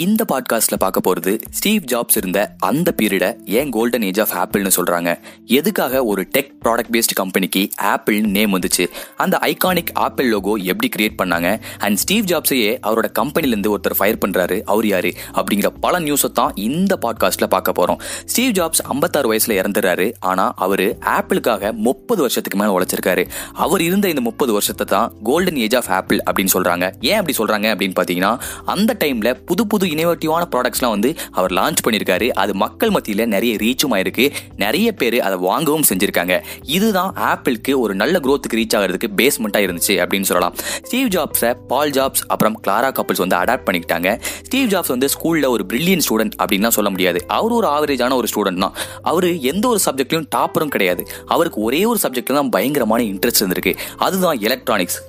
இந்த பாட்காஸ்ட்ல பார்க்க போறது ஸ்டீவ் ஜாப்ஸ் இருந்த அந்த பீரியட ஏன் கோல்டன் ஏஜ் ஆஃப் ஆப்பிள்னு சொல்றாங்க? எதுக்காக ஒரு டெக் ப்ராடக்ட் பேஸ்ட் கம்பெனிக்கு ஆப்பிள்னு நேம் வந்துச்சு? அந்த ஐகானிக் ஆப்பிள் லோகோ எப்படி கிரியேட் பண்ணாங்க? அண்ட் ஸ்டீவ் ஜாப்ஸையே அவரோட கம்பெனில இருந்து ஒருத்தர் ஃபயர் பண்றாரு. அவர் யாரு? அப்படிங்கிற பல நியூஸை தான் இந்த பாட்காஸ்ட்ல பார்க்க போறோம். ஸ்டீவ் ஜாப்ஸ் ஐம்பத்தாறு வயசுல இறந்துறாரு. ஆனா அவரு ஆப்பிளுக்காக முப்பது வருஷத்துக்கு மேல உழைச்சிருக்காரு. அவர் இருந்த இந்த முப்பது வருஷத்தை தான் கோல்டன் ஏஜ் ஆஃப் ஆப்பிள் அப்படின்னு சொல்றாங்க. ஏன் அப்படி சொல்றாங்க அப்படின்னு பாத்தீங்கன்னா அந்த டைம்ல புது புது இனோவேட்டிவான ப்ராடக்ட்ஸ்லாம் வந்து அவர் லான்ச் பண்ணியிருக்காரு. அது மக்கள் மத்தியில் நிறைய ரீச்சும் ஆயிருக்கு. நிறைய பேர் அதை வாங்கவும் செஞ்சிருக்காங்க. இதுதான் ஆப்பிளுக்கு ஒரு நல்ல க்ரோத்துக்கு ரீச் ஆகிறதுக்கு பேஸ்மெண்ட்டாக இருந்துச்சு அப்படின்னு சொல்லலாம். ஸ்டீவ் ஜாப்ஸை பால் ஜாப்ஸ் அப்புறம் கிளாரா கப்பல்ஸ் வந்து அடாப்ட் பண்ணிக்கிட்டாங்க. ஸ்டீவ் ஜாப்ஸ் வந்து ஸ்கூலில் ஒரு பிரில்லியன் ஸ்டூடெண்ட் அப்படின்லாம் சொல்ல முடியாது. அவர் ஒரு ஆவரேஜான ஒரு ஸ்டூடெண்ட் தான். அவர் எந்த ஒரு சப்ஜெக்ட்லையும் டாப்பரும் கிடையாது. அவருக்கு ஒரே ஒரு சப்ஜெக்ட்ல தான் பயங்கரமான இன்ட்ரெஸ்ட் இருந்திருக்கு. அதுதான் எலக்ட்ரானிக்ஸ்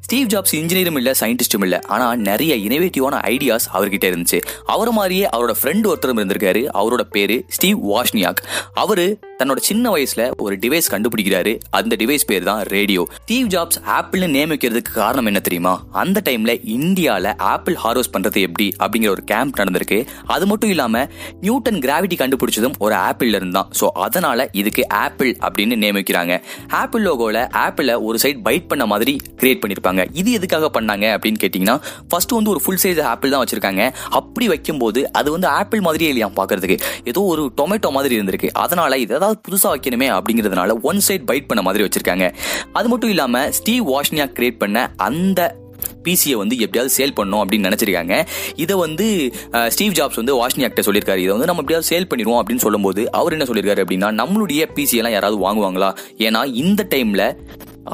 ஸ்டீவ் ஜாப்ஸ் இன்ஜினியரும் இல்லை சயின்டிஸ்டும் இல்லை. ஆனால் நிறைய இனோவேட்டிவான ஐடியாஸ் அவர்கிட்ட இருந்துச்சு. அவர் மாதிரியே அவரோட ஃப்ரெண்ட் ஒருத்தரும் இருந்திருக்காரு. அவரோட பேரு ஸ்டீவ் வாஷ்னியாக் அவர் தன்னோட சின்ன வயசுல ஒரு டிவைஸ் கண்டுபிடிக்கிறாரு. அந்த டிவைஸ் பேர் தான் ரேடியோ ஸ்டீவ் ஜாப்ஸ் ஆப்பிள்னு நியமிக்கிறதுக்கு காரணம் என்ன தெரியுமா? அந்த டைம்ல இந்தியாவில் ஆப்பிள் ஹார்வெஸ்ட் பண்றது எப்படி அப்படிங்கிற ஒரு கேம்ப் நடந்திருக்கு. அது மட்டும் இல்லாம நியூட்டன் கிராவிட்டி கண்டுபிடிச்சதும் ஒரு ஆப்பிள்ல இருந்தான். ஸோ அதனால இதுக்கு ஆப்பிள் அப்படின்னு நியமிக்கிறாங்க ஆப்பிள் லோகோல ஆப்பிள ஒரு சைட் பைட் பண்ண மாதிரி கிரியேட் பண்ணிருப்பாங்க. இது எதுக்காக பண்ணாங்க அப்படின்னு கேட்டீங்கன்னா ஃபர்ஸ்ட் வந்து ஒரு ஃபுல் சைஸ் ஆப்பிள் தான் வச்சிருக்காங்க. அப்படி வைக்கும்போது அது வந்து ஆப்பிள் மாதிரியே இல்லையா பார்க்கறதுக்கு. ஏதோ ஒரு டொமேட்டோ மாதிரி இருந்திருக்கு. அதனால இதை ஏதாவது புதுசாக வைக்கணுமே அப்படிங்கிறதுனால ஒன் சைட் பைட் பண்ண மாதிரி வச்சிருக்காங்க. அது மட்டும் இல்லாம ஸ்டீவ் வாஷ்னியா கிரியேட் பண்ண அந்த பிசியை வந்து எப்படியாவது சேல் பண்ணணும் அப்படின்னு நினச்சிருக்காங்க. இதை வந்து ஸ்டீவ் ஜாப்ஸ் வந்து வாஷ்னியாக்டர் சொல்லியிருக்காரு. இதை வந்து நம்ம எப்படியாவது சேல் பண்ணிடுவோம் அப்படின்னு சொல்லும்போது அவர் என்ன சொல்லியிருக்காரு அப்படின்னா நம்மளுடைய பிசியெல்லாம் யாராவது வாங்குவாங்களா? ஏன்னா இந்த டைமில்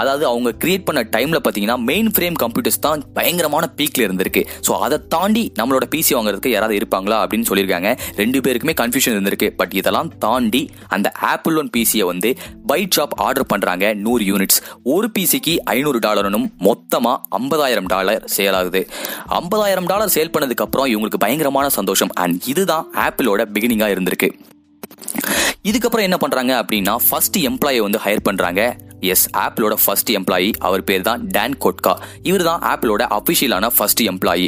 அதாவது அவங்க கிரியேட் பண்ண டைம்ல பார்த்தீங்கன்னா மெயின் ஃப்ரேம் கம்ப்யூட்டர்ஸ் தான் பயங்கரமான பீக்ல இருந்திருக்கு. ஸோ அதை தாண்டி நம்மளோட பிசி வாங்குறதுக்கு யாராவது இருப்பாங்களா அப்படின்னு சொல்லியிருக்காங்க. ரெண்டு பேருக்குமே கன்ஃபியூஷன் இருந்திருக்கு. பட் இதெல்லாம் தாண்டி அந்த ஆப்பிள் ஒன் பிசியை வந்து பைட் ஷாப் ஆர்டர் பண்றாங்க நூறு யூனிட்ஸ் ஒரு பிசிக்கு ஐநூறு டாலர்னும் மொத்தமாக ஐம்பதாயிரம் டாலர் சேல் ஆகுது. ஐம்பதாயிரம் டாலர் சேல் பண்ணதுக்கு அப்புறம் இவங்களுக்கு பயங்கரமான சந்தோஷம். அண்ட் இதுதான் ஆப்பிளோட பிகினிங்காக இருந்திருக்கு. இதுக்கப்புறம் என்ன பண்றாங்க அப்படின்னா ஃபர்ஸ்ட் எம்ப்ளாயை வந்து ஹையர் பண்றாங்க. எஸ் ஆப்பிளோட ஃபர்ஸ்ட் எம்ப்ளாயி அவர் பேர் தான் டேன் கோட்கா இவர் தான் ஆப்பிளோட அஃபிஷியலான ஃபர்ஸ்ட் எம்ப்ளாயி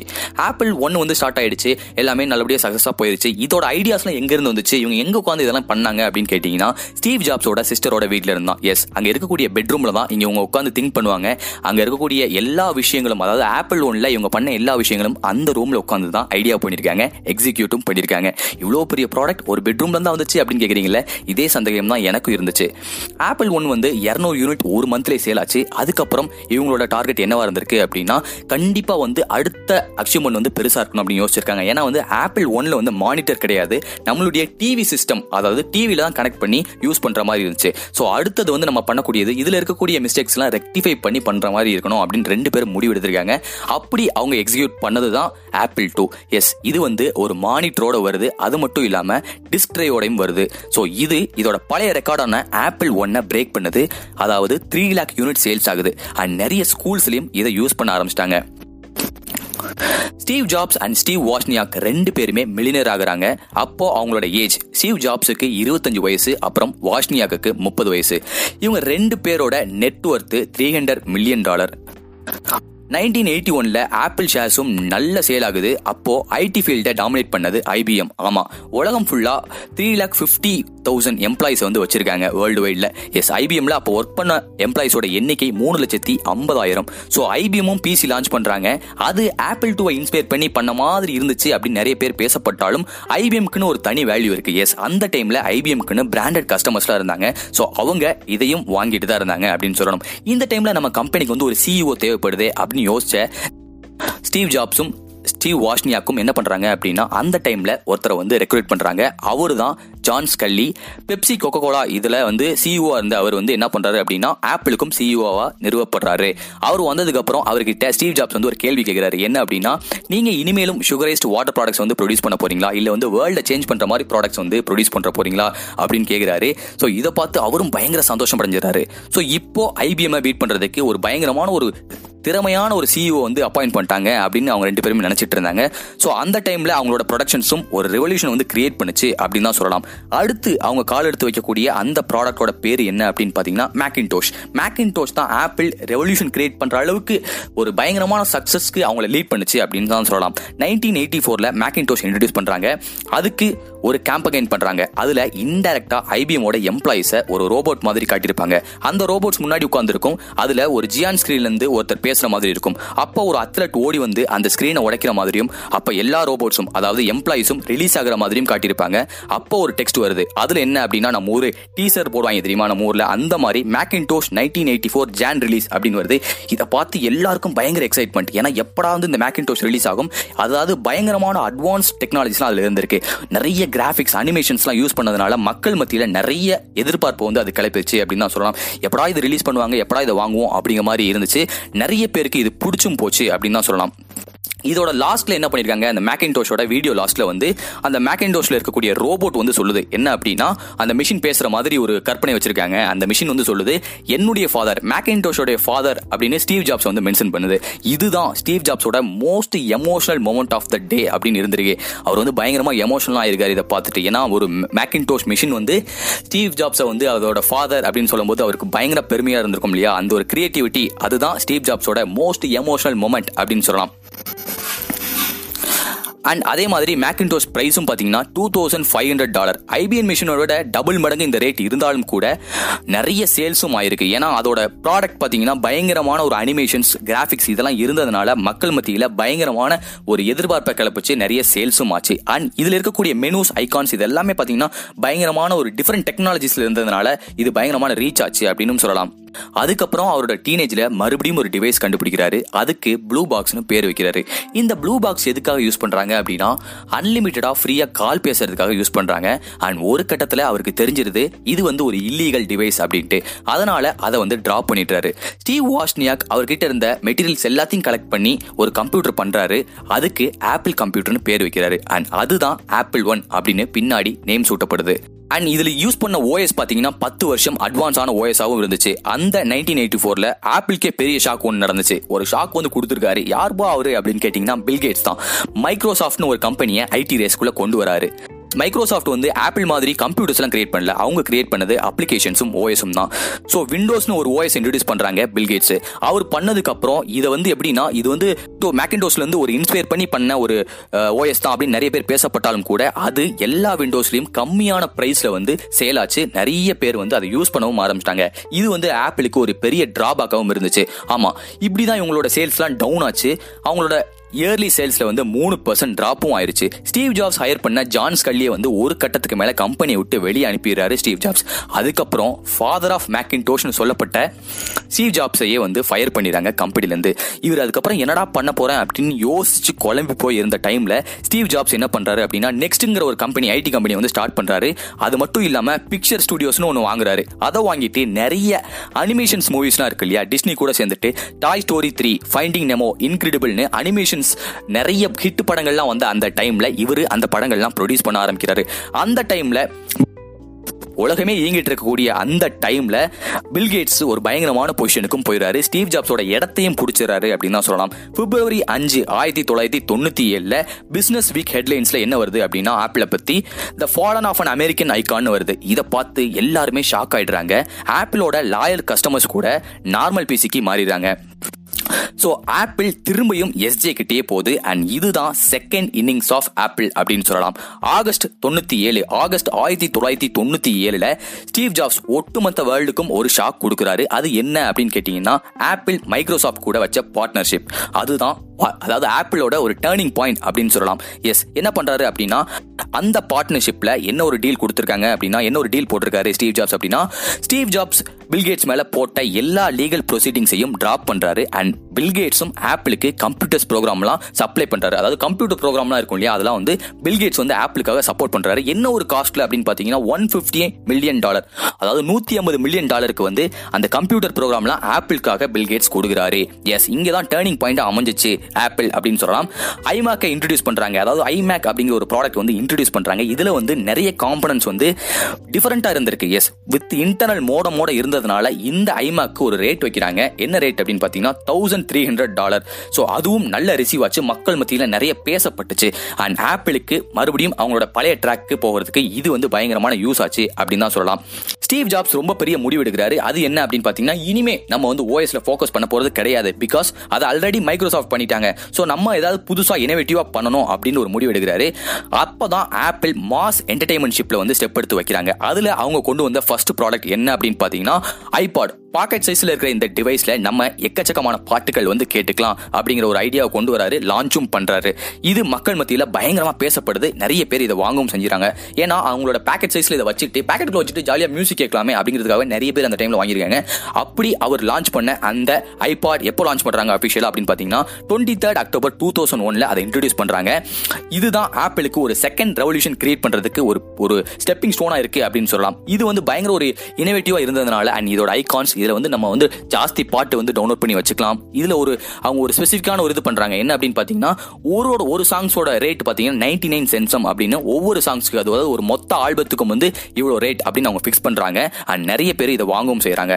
ஆப்பிள் ஒன்று வந்து ஸ்டார்ட் ஆயிடுச்சு. எல்லாமே நல்லபடியாக சக்ஸஸாக போயிடுச்சு இதோட ஐடியாஸ்லாம் எங்கேருந்து வந்துச்சு? இவங்க எங்கே உட்காந்து இதெல்லாம் பண்ணாங்க அப்படின்னு கேட்டிங்கன்னா ஸ்டீவ் ஜாப்ஸோட சிஸ்டரோட வீட்டில் இருந்தான் எஸ் அங்கே இருக்கக்கூடிய பெட்ரூமில் தான் இங்கே இவங்க உட்காந்து திங்க் பண்ணுவாங்க. அங்கே இருக்கக்கூடிய எல்லா விஷயங்களும் அதாவது ஆப்பிள் ஒன்ல இவங்க பண்ண எல்லா விஷயங்களும் அந்த ரூமில் உட்காந்து தான் ஐடியா பண்ணியிருக்காங்க எக்ஸிக்யூட்டும் பண்ணியிருக்காங்க. இவ்வளோ பெரிய ப்ராடக்ட் ஒரு பெட்ரூம்ல தான் வந்துச்சு அப்படின்னு கேட்குறீங்களே இதே சந்தேகம் தான் எனக்கும் இருந்துச்சு. ஆப்பிள் ஒன் வந்து இரநூறு யூனிட் ஒரு மந்த்லேயே சேல் ஆச்சு. அதுக்கப்புறம் இவங்களோட டார்கெட் என்னவா இருந்திருக்கு அப்படின்னா கண்டிப்பாக வந்து அடுத்த அச்சீவ்மெண்ட் வந்து பெருசாக இருக்கணும் அப்படின்னு யோசிச்சிருக்காங்க. ஏன்னா வந்து ஆப்பிள் ஒன்ல வந்து மானிட்டர் கிடையாது. நம்மளுடைய டிவி சிஸ்டம் அதாவது டிவியில் தான் கனெக்ட் பண்ணி யூஸ் பண்ணுற மாதிரி இருந்துச்சு. ஸோ அடுத்தது வந்து நம்ம பண்ணக்கூடியது இதில் இருக்கக்கூடிய மிஸ்டேக்ஸ்லாம் ரெக்டிஃபை பண்ணி பண்ணுற மாதிரி இருக்கணும் அப்படின்னு ரெண்டு பேரும் முடிவு எடுத்திருக்காங்க. அப்படி அவங்க எக்ஸிக்யூட் பண்ணது தான் ஆப்பிள் டூ எஸ் இது வந்து ஒரு மானிட்டரோட வருது. அது மட்டும் இல்லாமல் டிஸ்பிளேயோடையும் வருது. ஸோ இது இதோட பழைய ரெக்கார்டான ஆப்பிள் ஒன்னை பிரேக் பண்ணுது. அதாவது அதாவது த்ரீ லேக் யூனிட் சேல்ஸ் ஆகுது. அண்ட் நிறைய ஸ்கூல்ஸ்லையும் இதை யூஸ் பண்ண ஆரம்பிச்சிட்டாங்க. Steve Jobs and Steve Wozniak ரெண்டு பேருமே மில்லினர் ஆகுறாங்க. அப்போ அவங்களோட ஏஜ் ஸ்டீவ் ஜாப்ஸுக்கு இருபத்தஞ்சு வயசு அப்புறம் வாஷ்னியாக்கு முப்பது வயசு. இவங்க ரெண்டு பேரோட net worth three hundred million dollar nineteen eighty ஒன்ல ஆப்பிள் ஷேர்ஸும் நல்ல சேல் ஆகுது. அப்போ ஐடி ஃபீல்டை டாமினேட் பண்ணது ஐபிஎம் ஆமா உலகம் ஃபுல்லா three lakh fifty thousand employees வந்து வச்சிருக்காங்க வேர்ல்டு வைட்ல எஸ் ஐபிஎம்ல அப்போ ஒர்க் பண்ண எம்ப்ளாயிஸோட எண்ணிக்கை மூணு லட்சத்தி ஐம்பதாயிரம். ஸோ ஐபிஎம்மும் பிசி லான்ச் பண்றாங்க. அது ஆப்பிள் டூவை இன்ஸ்பயர் பண்ணி பண்ண மாதிரி இருந்துச்சு அப்படின்னு நிறைய பேர் பேசப்பட்டாலும் ஐபிஎம்க்குன்னு ஒரு தனி வேல்யூ இருக்கு. எஸ் அந்த டைம்ல ஐபிஎம்க்குன்னு பிராண்டட் கஸ்டமர்ஸ்லாம் இருந்தாங்க. ஸோ அவங்க இதையும் வாங்கிட்டு தான் இருந்தாங்க அப்படின்னு சொல்லணும். இந்த டைம்ல நம்ம கம்பெனிக்கு வந்து ஒரு சிஇஓ தேவைப்படுது அப்படின்னு யோசிச்ச ஸ்டீவ் ஜாப்ஸும் ஸ்டீவ் வாஷ்னியாக்கும் என்ன பண்றாங்க அப்படின்னா அந்த டைம்ல ஒருத்தரை வந்து ரெக்ரூட் பண்றாங்க. அவரு தான் John Sculley Pepsi Coca Cola இதுல வந்து சிஇஓ இருந்த அவர் வந்து என்ன பண்றாரு அப்படின்னா ஆப்பிளுக்கும் சிஇஓவா நிறுவப்படுறாரு. அவர் வந்ததுக்கு அப்புறம் அவர்கிட்ட ஸ்டீவ் ஜாப்ஸ் வந்து ஒரு கேள்வி கேட்கிறாரு என்ன அப்படின்னா நீங்க இனிமேலும் சுகரைஸ்ட் வாட்டர் ப்ராடக்ட்ஸ் வந்து ப்ரொடியூஸ் பண்ண போறீங்களா? இல்ல வந்து வேர்ல்ட சேஞ்ச் பண்ற மாதிரி ப்ராடக்ட்ஸ் வந்து ப்ரொடியூஸ் பண்ற போறீங்களா? அப்படின்னு கேட்கிறாரு ஸோ இதை பார்த்து அவரும் பயங்கர சந்தோஷம் அடைஞ்சிடறாரு. ஸோ இப்போ ஐபிஎம் பீட் பண்றதுக்கு ஒரு பயங்கரமான ஒரு திறமையான ஒரு சிஇஓ வந்து அப்பாயிண்ட் பண்ணிட்டாங்க அப்படின்னு அவங்க ரெண்டு பேருமே நினச்சிட்டு இருந்தாங்க. ஸோ அந்த டைமில் அவங்களோட ப்ரொடக்ஷன்ஸும் ஒரு ரெவல்யூஷன் வந்து கிரியேட் பண்ணுச்சு அப்படின்னு தான் சொல்லலாம். அடுத்து அவங்க கால் எடுத்து வைக்கக்கூடிய அந்த ப்ராடக்டோட பேர் என்ன அப்படின்னு பார்த்தீங்கன்னா மேக்கின்டோஷ் மேக்கின்டோஷ் தான் ஆப்பிள் ரெவல்யூஷன் கிரியேட் பண்ணுற அளவுக்கு ஒரு பயங்கரமான சக்ஸஸ்க்கு அவங்கள லீட் பண்ணுச்சு அப்படின்னு தான் சொல்லலாம். நைன்டீன் எயிட்டி ஃபோர்ல மேக்கின்டோஷ் இன்ட்ரடியூஸ் பண்ணுறாங்க அதுக்கு ஒரு கேம்பகைன் பண்ணுறாங்க அதில் இன்டெரக்டாக ஐபிஎமோட எம்ப்ளாயிஸை ஒரு ரோபோட் மாதிரி காட்டியிருப்பாங்க. அந்த ரோபோட்ஸ் முன்னாடி உட்காந்துருக்கும் அதில் ஒரு ஜியான் ஸ்க்ரீன்லேருந்து ஒருத்தர் பேச பேசுற மாதிரி இருக்கும். அப்போ ஒரு அத்லட் ஓடி வந்து அந்த ஸ்கிரீனை உடைக்கிற மாதிரியும் அப்ப எல்லா ரோபோட்ஸும் அதாவது எம்ப்ளாயிஸும் ரிலீஸ் ஆகிற மாதிரியும் காட்டியிருப்பாங்க. அப்போ ஒரு டெக்ஸ்ட் வருது. அதுல என்ன அப்படின்னா நம்ம ஊரு டீசர் போடுவாங்க தெரியுமா? நம்ம ஊர்ல அந்த மாதிரி Macintosh nineteen eighty four John release அப்படின்னு வருது. இதை பார்த்து எல்லாருக்கும் பயங்கர எக்ஸைட்மெண்ட் ஏன்னா எப்படா வந்து இந்த மேக்கின்டோஷ் ரிலீஸ் ஆகும்? அதாவது பயங்கரமான அட்வான்ஸ் டெக்னாலஜிஸ்லாம் அதுல இருந்திருக்கு. நிறைய கிராஃபிக்ஸ் அனிமேஷன்ஸ்லாம் யூஸ் பண்ணதுனால மக்கள் மத்தியில் நிறைய எதிர்பார்ப்பு வந்து அது கிளப்பிச்சு அப்படின்னு தான் சொல்லலாம். எப்படா இது ரிலீஸ் பண்ணுவாங்க? எப்படா இதை வாங்குவோம்? அப்படிங்கிற மாதிரி இருந்துச்சு. நிறைய பேருக்கு இது பிடிச்சும் போச்சு அப்படின்னு தான் சொல்லலாம். இதோட லாஸ்ட்ல என்ன பண்ணிருக்காங்க? அந்த மேக்கின்டோஷோட வீடியோ லாஸ்ட்ல வந்து அந்த மேக்கின்டோஷ்ல இருக்கக்கூடிய ரோபோட் வந்து சொல்லுது. என்ன அப்படின்னா அந்த மிஷின் பேசுற மாதிரி ஒரு கற்பனை வச்சிருக்காங்க. அந்த மிஷின் வந்து சொல்லுது என்னுடைய ஃபாதர் மேக்கின்டோஷோடைய ஃபாதர் அப்படின்னு ஸ்டீவ் ஜாப்ஸ் வந்து மென்ஷன் பண்ணுது. இதுதான் Steve ஜாப்ஸோட most emotional moment of the day அப்படின்னு இருந்திருக்கு. அவர் வந்து பயங்கரமா எமோஷனல் ஆயிருக்காரு இதை பார்த்துட்டு. ஏன்னா ஒரு மேக்கின்டோஷ் மிஷின் வந்து ஸ்டீவ் ஜாப்ஸை வந்து அதோட ஃபாதர் அப்படின்னு சொல்லும்போது அவருக்கு பயங்கர பெருமையா இருந்திருக்கும் இல்லையா? அந்த ஒரு கிரியேட்டிவிட்டி அதுதான் ஸ்டீவ் ஜாப்ஸோட மோஸ்ட் எமோஷனல் மூமெண்ட் அப்படின்னு சொல்லலாம். அண்ட் அதே மாதிரி மேக்கின்டோஸ் ப்ரைஸும் பார்த்தீங்கன்னா two thousand five hundred dollar IBM மிஷினோட டபுள் மடங்கு இந்த ரேட் இருந்தாலும் கூட நிறைய சேல்ஸும் ஆயிருக்கு. ஏன்னா அதோட ப்ராடக்ட் பார்த்தீங்கன்னா பயங்கரமான ஒரு அனிமேஷன்ஸ் கிராஃபிக்ஸ் இதெல்லாம் இருந்ததுனால மக்கள் மத்தியில் பயங்கரமான ஒரு எதிர்பார்ப்பை கிளப்பிச்சு நிறைய சேல்ஸும் ஆச்சு. அண்ட் இதில் இருக்கக்கூடிய மெனூஸ் ஐகான்ஸ் இது எல்லாமே பார்த்தீங்கன்னா பயங்கரமான ஒரு டிஃப்ரெண்ட் டெக்னாலஜிஸில் இருந்ததுனால இது பயங்கரமான ரீச் ஆச்சு அப்படின்னு சொல்லலாம். அதுக்கப்புறம் அவரோட டீனேஜில் மறுபடியும் ஒரு டிவைஸ் கண்டுபிடிக்கிறாரு. அதுக்கு ப்ளூ பாக்ஸ்னு பேர் வைக்கிறாரு. இந்த ப்ளூ பாக்ஸ் எதுக்காக யூஸ் பண்ணுறாங்க அப்படின்னா அன்லிமிட்டடாக ஃப்ரீயாக கால் பேசுறதுக்காக யூஸ் பண்ணுறாங்க அண்ட் ஒரு கட்டத்தில் அவருக்கு தெரிஞ்சிருது இது வந்து ஒரு இல்லீகல் டிவைஸ் அப்படின்ட்டு. அதனால் அதை வந்து ட்ராப் பண்ணிட்டாரு ஸ்டீவ் வாஷ்னியாக் அவர்கிட்ட இருந்த மெட்டீரியல்ஸ் எல்லாத்தையும் கலெக்ட் பண்ணி ஒரு கம்ப்யூட்டர் பண்ணுறாரு அதுக்கு ஆப்பிள் கம்ப்யூட்டர்னு பேர் வைக்கிறாரு. அண்ட் அதுதான் ஆப்பிள் ஒன் அப்படின்னு பின்னாடி நேம் சூட்டப்படுது. அண்ட் இதில் யூஸ் பண்ண ஓஎஸ் பார்த்தீங்கன்னா பத்து வருஷம் அட்வான்ஸான ஓஎஸாகவும் இருந்துச்சு. அந்த நைன்டீன் எயிட்டி ஃபோரில் ஆப்பிள்கே பெரிய ஷாக் ஒன்று நடந்துச்சு. ஒரு ஷாக் வந்து கொடுத்துருக்காரு. யார்பா அவரு அப்படின்னு கேட்டிங்கன்னா பில்கேட்ஸ் தான். மைக்ரோசாஃப்ட்னு ஒரு கம்பெனியை ஐடி ரேஸ்குள்ளே கொண்டு வராரு. மைக்ரோசாஃப்ட் வந்து ஆப்பிள் மாதிரி கம்ப்யூட்டர்ஸ்லாம் கிரியேட் பண்ணல. அவங்க கிரியேட் பண்ணது அப்ளிகேஷன்ஸும் ஓஎஸும் தான். ஸோ விண்டோஸ்னு ஒரு ஓஎஸ் இன்ட்ரடியூஸ் பண்ணுறாங்க பில்கேட்ஸ் அவர் பண்ணதுக்கப்புறம் இதை வந்து எப்படின்னா இது வந்து மேக்கின்டோஸ்ல மேக்கின்டோஸ்லேருந்து ஒரு இன்ஸ்பயர் பண்ணி பண்ண ஒரு ஓஎஸ் தான் அப்படின்னு நிறைய பேர் பேசப்பட்டாலும் கூட அது எல்லா விண்டோஸ்லையும் கம்மியான ப்ரைஸில் வந்து சேல் ஆச்சு. நிறைய பேர் வந்து அதை யூஸ் பண்ணவும் ஆரம்பிச்சிட்டாங்க. இது வந்து ஆப்பிளுக்கு ஒரு பெரிய டிராபேக்காகவும் இருந்துச்சு. ஆமாம் இப்படி தான் இவங்களோட சேல்ஸ்லாம் டவுன் ஆச்சு. அவங்களோட இயர்லி சேல்ஸ்ல வந்து மூணு பர்சன்ட் டிராப்பும் ஆயிருச்சு. ஸ்டீவ் ஜாப்ஸ் ஹையர் பண்ண ஜான் ஸ்கல்லியை வந்து ஒரு கட்டத்துக்கு மேல கம்பெனியை விட்டு வெளியே அனுப்பிடுறாரு ஸ்டீவ் ஜாப்ஸ் அதுக்கப்புறம் ஃபாதர் ஆஃப் மேக்கின்டோஷ்னு சொல்லப்பட்ட ஸ்டீவ் ஜாப்ஸையே வந்து ஃபயர் பண்ணிடுறாங்க கம்பெனிலேருந்து இவர் அதுக்கப்புறம் என்னடா பண்ண போறேன் அப்படின்னு யோசிச்சு குழம்பி போய் இருந்த டைம்ல ஸ்டீவ் ஜாப்ஸ் என்ன பண்றாரு அப்படின்னா நெக்ஸ்ட்ங்கிற ஒரு கம்பெனி ஐடி கம்பெனி வந்து ஸ்டார்ட் பண்றாரு. அது மட்டும் இல்லாம பிக்சர் ஸ்டுடியோஸ்னு ஒன்று வாங்குறாரு. அதை வாங்கிட்டு நிறைய அனிமேஷன்ஸ் மூவிஸ்லாம் இருக்கு இல்லையா? டிஸ்னி கூட சேர்ந்துட்டு Toy Story three Finding Nemo இன்கிரெடிபிள்னு animations நிறைய ஹிட் படங்கள்லாம் வந்து அந்த டைம்ல இவர் அந்த படங்கள்லாம் ப்ரொடியூஸ் பண்ண ஆரம்பிக்கிறாரு. அந்த டைம்ல உலகமே இயங்கிட்டு இருக்கக்கூடிய அந்த டைம்ல பில்கேட்ஸ் ஒரு பயங்கரமான பொசிஷனுக்கும் போயிடுறாரு ஸ்டீவ் ஜாப்ஸோட இடத்தையும் பிடிச்சிடறாரு அப்படின்னு தான் சொல்லலாம். பிப்ரவரி அஞ்சு ஆயிரத்தி தொள்ளாயிரத்தி தொண்ணூத்தி ஏழுல பிசினஸ் வீக் ஹெட்லைன்ஸ்ல என்ன வருது அப்படின்னா ஆப்பிளை பத்தி the fallen of an American icon வருது. இதை பார்த்து எல்லாருமே ஷாக் ஆயிடுறாங்க. ஆப்பிளோட லாயல் கஸ்டமர்ஸ் கூட நார்மல் பிசிக்கு மாறிடுறாங்க. ஸோ ஆப்பிள் திரும்பியும் எஸ்ஜே கிட்டே போகுது. அண்ட் இதுதான் செகண்ட் இன்னிங்ஸ் ஆஃப் ஆப்பிள் அப்படின்னு சொல்லலாம். ஆகஸ்ட் தொண்ணூற்றி ஏழு ஆகஸ்ட் ஆயிரத்தி தொள்ளாயிரத்தி தொண்ணூற்றி ஏழில் ஸ்டீவ் ஜாப்ஸ் ஒட்டுமொத்த வேர்ல்டுக்கும் ஒரு ஷாக் கொடுக்குறாரு. அது என்ன அப்படின்னு கேட்டிங்கன்னா ஆப்பிள் மைக்ரோசாஃப்ட் கூட வச்ச பார்ட்னர்ஷிப் அதுதான் அதாவது ஆப்பிளோட ஒரு டேர்னிங் பாயிண்ட் அப்படின்னு சொல்லலாம். எஸ் என்ன பண்றாரு அப்படின்னா அந்த பார்ட்னர்ஷிப்ல என்ன ஒரு டீல் கொடுத்துருக்காங்க அப்படின்னா என்ன ஒரு டீல் போட்டிருக்காரு ஸ்டீவ் ஜாப்ஸ் அப்படின்னா ஸ்டீவ் ஜாப்ஸ் பில்கேட்ஸ் மேல போட்ட எல்லா லீகல் ப்ரொசீடிங்ஸையும் டிராப் பண்றாரு. அண்ட் பில்கேட்ஸும் ஆப்பிளுக்கு கம்ப்யூட்டர்ஸ் ப்ரோக்ராம்லாம் சப்ளை பண்றாரு. அதாவது கம்ப்யூட்டர் ப்ரோக்ராம்லாம் இருக்கும் இல்லையா? அதெல்லாம் வந்து பில்கேட்ஸ் வந்து ஆப்பிளுக்காக சப்போர்ட் பண்றாரு. என்ன ஒரு காஸ்ட்ல அப்படின்னு பாத்தீங்கன்னா ஒன் பிப்டி மில்லியன் டாலர் அதாவது நூத்தி ஐம்பது மில்லியன் டாலருக்கு வந்து அந்த கம்ப்யூட்டர் ப்ரோக்ராம்லாம் ஆப்பிளுக்காக பில்கேட்ஸ் கொடுக்குறாரு. எஸ் இங்கே தான் டேர்னிங் பாயிண்ட் அமைஞ்சிச்சு. ஆப்பிள் அப்படின்னு சொல்லலாம். ஐமேக்கை இன்ட்ரடியூஸ் பண்ணுறாங்க அதாவது ஐமேக் அப்படிங்கிற ஒரு ப்ராடக்ட் வந்து இன்ட்ரடியூஸ் பண்ணுறாங்க இதில் வந்து நிறைய காம்பனன்ஸ் வந்து டிஃப்ரெண்ட்டாக இருந்திருக்கு. எஸ் வித் இன்டர்னல் மோடமோட இருந்ததுனால இந்த ஐமேக்கு ஒரு ரேட் வைக்கிறாங்க. என்ன ரேட் அப்படின்னு பார்த்தீங்கன்னா thousand three hundred dollar so அதுவும் நல்ல ரிசீவ் ஆச்சு. மக்கள் மத்தியில் நிறைய பேசப்பட்டுச்சு. அண்ட் ஆப்பிளுக்கு மறுபடியும் அவங்களோட பழைய ட்ராக்கு போகிறதுக்கு இது வந்து பயங்கரமான யூஸ் ஆச்சு அப்படின்னு தான் சொல்லலாம். ஸ்டீவ் ஜாப்ஸ் ரொம்ப பெரிய முடிவெடுக்கிறாரு. அது என்ன அப்படின்னு பாத்தீங்கன்னா இனிமே நம்ம வந்து ஓஎஸ்ல ஃபோக்கஸ் பண்ண போறது கிடையாது. பிகாஸ் அதை ஆல்ரெடி மைக்ரோசாஃப்ட் பண்ணிட்டாங்க. ஸோ நம்ம ஏதாவது புதுசாக இனோவேட்டிவா பண்ணணும் அப்படின்னு ஒரு முடிவு எடுக்கிறாரு அப்பதான் ஆப்பிள் மாஸ் என்டர்டைன்மெண்ட் ஷிப்ல வந்து ஸ்டெப் எடுத்து வைக்கிறாங்க. அதுல அவங்க கொண்டு வந்த ஃபர்ஸ்ட் ப்ராடக்ட் என்ன அப்படின்னு பாத்தீங்கன்னா ஐபாட் பாக்கெட் சைஸ்ல இருக்கிற இந்த டிவைஸ்ல நம்ம எக்கச்சக்கமான பாட்டுகள் வந்து கேட்டுக்கலாம் அப்படிங்கிற ஒரு ஐடியாவை கொண்டு வராரு லான்ச்சும் பண்றாரு. இது மக்கள் மத்தியில பயங்கரமா பேசப்படுது. நிறைய பேர் இதை வாங்கவும் செஞ்சுறாங்க. ஏன்னா அவங்களோட பேக்கெட் சைஸ்ல இதை வச்சுட்டு பேக்கெட்ல வச்சுட்டு ஜாலியா மியூசிக் கேட்கலாமே அப்படிங்கிறதுக்காக நிறைய பேர் அந்த டைம்ல வாங்கியிருக்காங்க. அப்படி அவர் லான்ச் பண்ண அந்த ஐபாட் எப்போ லான்ச் பண்றாங்க அபிஷியலா அப்படின்னு பாத்தீங்கன்னா twenty third October two thousand ஒன்ல அதை இன்ட்ரடியூஸ் பண்றாங்க. இதுதான் ஆப்பிளுக்கு ஒரு செகண்ட் ரெவல்யூஷன் கிரியேட் பண்றதுக்கு ஒரு ஒரு ஸ்டெப்பிங் ஸ்டோனா இருக்கு அப்படின்னு சொல்லலாம். இது வந்து பயங்கர ஒரு இனோவேட்டிவா இருந்ததுனால அண்ட் இதோட ஐகான்ஸ் இதில் வந்து நம்ம வந்து ஜாஸ்தி பாட்டு வந்து டவுன்லோட் பண்ணி வச்சுக்கலாம். இதுல ஒரு அவங்க ஒரு ஸ்பெசிஃபிக்கான ஒரு இது பண்றாங்க. என்ன அப்படின்னு பாத்தீங்கன்னா ஒரு ஒரு சாங்ஸோட ரேட் பார்த்தீங்கன்னா நைன்டி நைன் சென்சம் அப்படின்னு ஒவ்வொரு சாங்ஸ்க்கு அதாவது ஒரு மொத்த ஆல்பத்துக்கும் வந்து இவ்வளவு ரேட் அப்படின்னு அவங்க ஃபிக்ஸ் பண்றாங்க. அண்ட் நிறைய பேர் இதை வாங்கவும் செய்கிறாங்க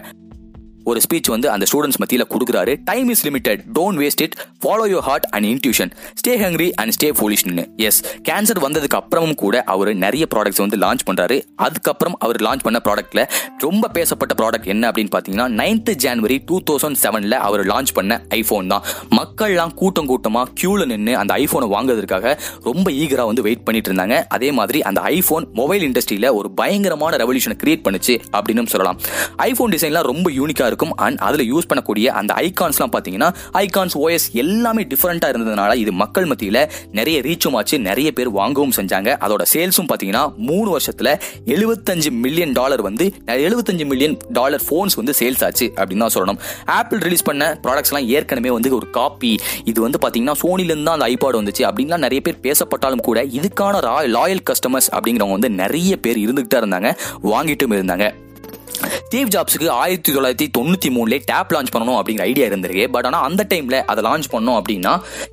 ஒரு ஸ்பீச் வந்து அந்த ஸ்டூடெண்ட்ஸ் மத்தியில் கொடுக்குறாரு. Time is limited don't waste it follow your heart and intuition stay hungry and stay ஃபோலிஷ்னு எஸ் கேன்சர் வந்ததுக்கு அப்புறமும் கூட அவர் நிறைய ப்ராடக்ட்ஸ் வந்து லான்ச் பண்ணுறாரு அதுக்கப்புறம் அவர் லான்ச் பண்ண ப்ராடக்ட்ல ரொம்ப பேசப்பட்ட ப்ராடக்ட் என்ன அப்படின்னு பார்த்தீங்கன்னா நைன்த் ஜனவரி டூ தௌசண்ட் செவனில் அவர் லான்ச் பண்ண ஐஃபோன் தான். மக்கள்லாம் கூட்டம் கூட்டமாக க்யூவில் நின்று அந்த ஐஃபோனை வாங்குறதுக்காக ரொம்ப ஈகராக வந்து வெயிட் பண்ணிட்டு இருந்தாங்க. அதே மாதிரி அந்த ஐஃபோன் மொபைல் இண்டஸ்ட்ரியில் ஒரு பயங்கரமான ரெவல்யூஷனை கிரியேட் பண்ணுச்சு அப்படின்னு சொல்லலாம். ஐஃபோன் டிசைன்லாம் ரொம்ப யூனிக்காக இருக்கும். அண்ட் அதில் யூஸ் பண்ணக்கூடிய அந்த ஐகான்ஸ்லாம் பார்த்தீங்கன்னா ஐகான்ஸ் ஓஎஸ் எல்லாமே டிஃப்ரெண்ட்டாக இருந்ததுனால இது மக்கள் மத்தியில் நிறைய ரீச்சும் ஆச்சு. நிறைய பேர் வாங்கவும் செஞ்சாங்க. அதோட சேல்ஸும் பார்த்தீங்கன்னா மூணு வருஷத்தில் எழுபத்தஞ்சு மில்லியன் டாலர் வந்து எழுபத்தஞ்சு மில்லியன் டாலர் ஃபோன்ஸ் வந்து சேல்ஸ் ஆச்சு அப்படின்னு தான் சொல்லணும். ஆப்பிள் ரிலீஸ் பண்ண ப்ராடக்ட்ஸ்லாம் ஏற்கனவே வந்து ஒரு காப்பி இது வந்து பார்த்தீங்கன்னா சோனிலேருந்து தான் அந்த ஐபாடு வந்துச்சு. அப்படின்லாம் நிறைய பேர் பேசப்பட்டாலும் கூட இதுக்கான லாயல் கஸ்டமர்ஸ் அப்படிங்கிறவங்க வந்து நிறைய பேர் இருந்துகிட்டே இருந்தாங்க. வாங்கிட்டும் இருந்தாங்க. ஸ்டீவ் ஜாப்ஸுக்கு ஆயிரத்தி தொள்ளாயிரத்தி தொண்ணூற்றி மூணுலேயே டேப் லான்ச் பண்ணணும் அப்படிங்கிற ஐடியா இருந்திருக்கு. பட் ஆனால் அந்த டைமில் அதை லான்ச் பண்ணோம் அப்படின்னா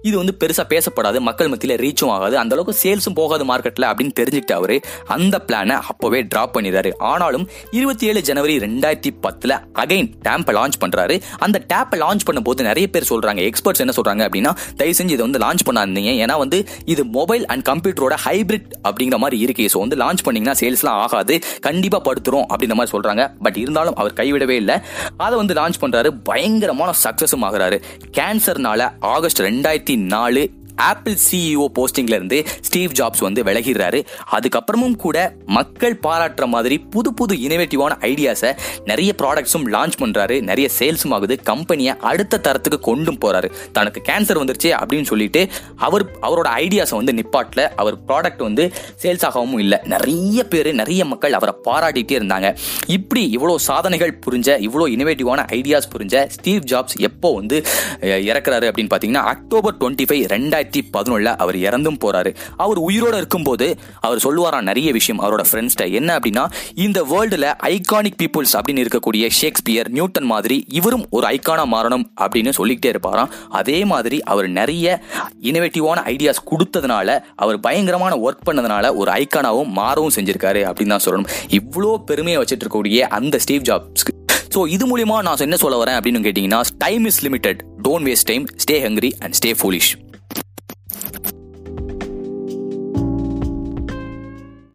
இது வந்து பெருசாக பேசப்படாது மக்கள் மத்தியில் ரீச்சும் ஆகாது அந்தளவுக்கு சேல்ஸும் போகாது மார்க்கெட்டில் அப்படின்னு தெரிஞ்சுக்கிட்டு அவர் அந்த பிளானை அப்போவே ட்ராப் பண்ணிடுறாரு. ஆனாலும் இருபத்தி ஏழு ஜனவரி ரெண்டாயிரத்தி பத்தில் அகைன் டேம்பை லான்ச் பண்ணுறாரு அந்த டேப்பை லான்ச் பண்ணும்போது நிறைய பேர் சொல்கிறாங்க எக்ஸ்பர்ட்ஸ் என்ன சொல்கிறாங்க அப்படின்னா தயவு செஞ்சு இதை வந்து லான்ச் பண்ணாதீங்க. ஏன்னா வந்து இது மொபைல் அண்ட் கம்ப்யூட்டரோட ஹைபிரிட் அப்படிங்கிற மாதிரி இருக்கு. ஸோ வந்து லான்ச் பண்ணிங்கன்னா சேல்ஸ்லாம் ஆகாது கண்டிப்பாக படுத்துரும் அப்படின்ற மாதிரி சொல்கிறாங்க பட் இருந்தாலும் அவர் கைவிடவே இல்லை. அதை வந்து லான்ச் பண்றாரு. பயங்கரமான சக்சஸும் ஆகிறாரு. கேன்சர்னால ஆகஸ்ட் ரெண்டாயிரத்தி நாலு ஆப்பிள் சிஇஓ போஸ்டிங்ல இருந்து ஸ்டீவ் ஜாப்ஸ் வந்து விலகிறாரு அதுக்கப்புறமும் கூட மக்கள் பாராட்டுற மாதிரி புது புது இனோவேட்டிவான ஐடியாஸை நிறைய ப்ராடக்ட்ஸும் லான்ச் பண்றாரு. நிறைய சேல்ஸும் ஆகுது. கம்பெனியை அடுத்த தரத்துக்கு கொண்டும் போறாரு. தனக்கு கேன்சர் வந்துருச்சு அப்படின்னு சொல்லிட்டு அவர் அவரோட ஐடியாஸை வந்து நிப்பாட்டில். அவர் ப்ராடக்ட் வந்து சேல்ஸ் ஆகவும் இல்லை. நிறைய பேர் நிறைய மக்கள் அவரை பாராட்டிகிட்டே இருந்தாங்க. இப்படி இவ்வளோ சாதனைகள் புரிஞ்ச இவ்வளோ இனோவேட்டிவான ஐடியாஸ் புரிஞ்ச ஸ்டீவ் ஜாப்ஸ் எப்போ வந்து இறக்குறாரு அப்படின்னு பார்த்தீங்கன்னா அக்டோபர் டுவெண்ட்டி ஃபைவ் ரெண்டாயிரத்தி பதினொன்றில் அவர் இறந்தும் போறாரு. அவர் உயிரோட இருக்கும்போது அவர் சொல்லுவாரா நிறைய விஷயம். அவரோட ஃப்ரெண்ட்ஸ்கிட்ட என்ன அப்படின்னா இந்த வேர்ல்டில் ஐகானிக் பீப்புள்ஸ் அப்படின்னு இருக்கக்கூடிய ஷேக்ஸ்பியர் நியூட்டன் மாதிரி இவரும் ஒரு ஐக்கானா மாறணும் அப்படின்னு சொல்லிக்கிட்டே இருப்பாராம். அதே மாதிரி அவர் நிறைய இனோவேட்டிவான ஐடியாஸ் கொடுத்ததுனால அவர் பயங்கரமான ஒர்க் பண்ணதுனால ஒரு ஐக்கானாவும் மாறவும் செஞ்சிருக்காரு அப்படின்னு தான் சொல்லணும். இவ்வளோ பெருமையை வச்சுட்டு இருக்கக்கூடிய அந்த ஸ்டீவ் ஜாப்ஸ்க்கு ஸோ இது மூலியமாக நான் என்ன சொல்ல வரேன் அப்படின்னு கேட்டிங்கன்னா time is limited don't waste time stay hungry and stay foolish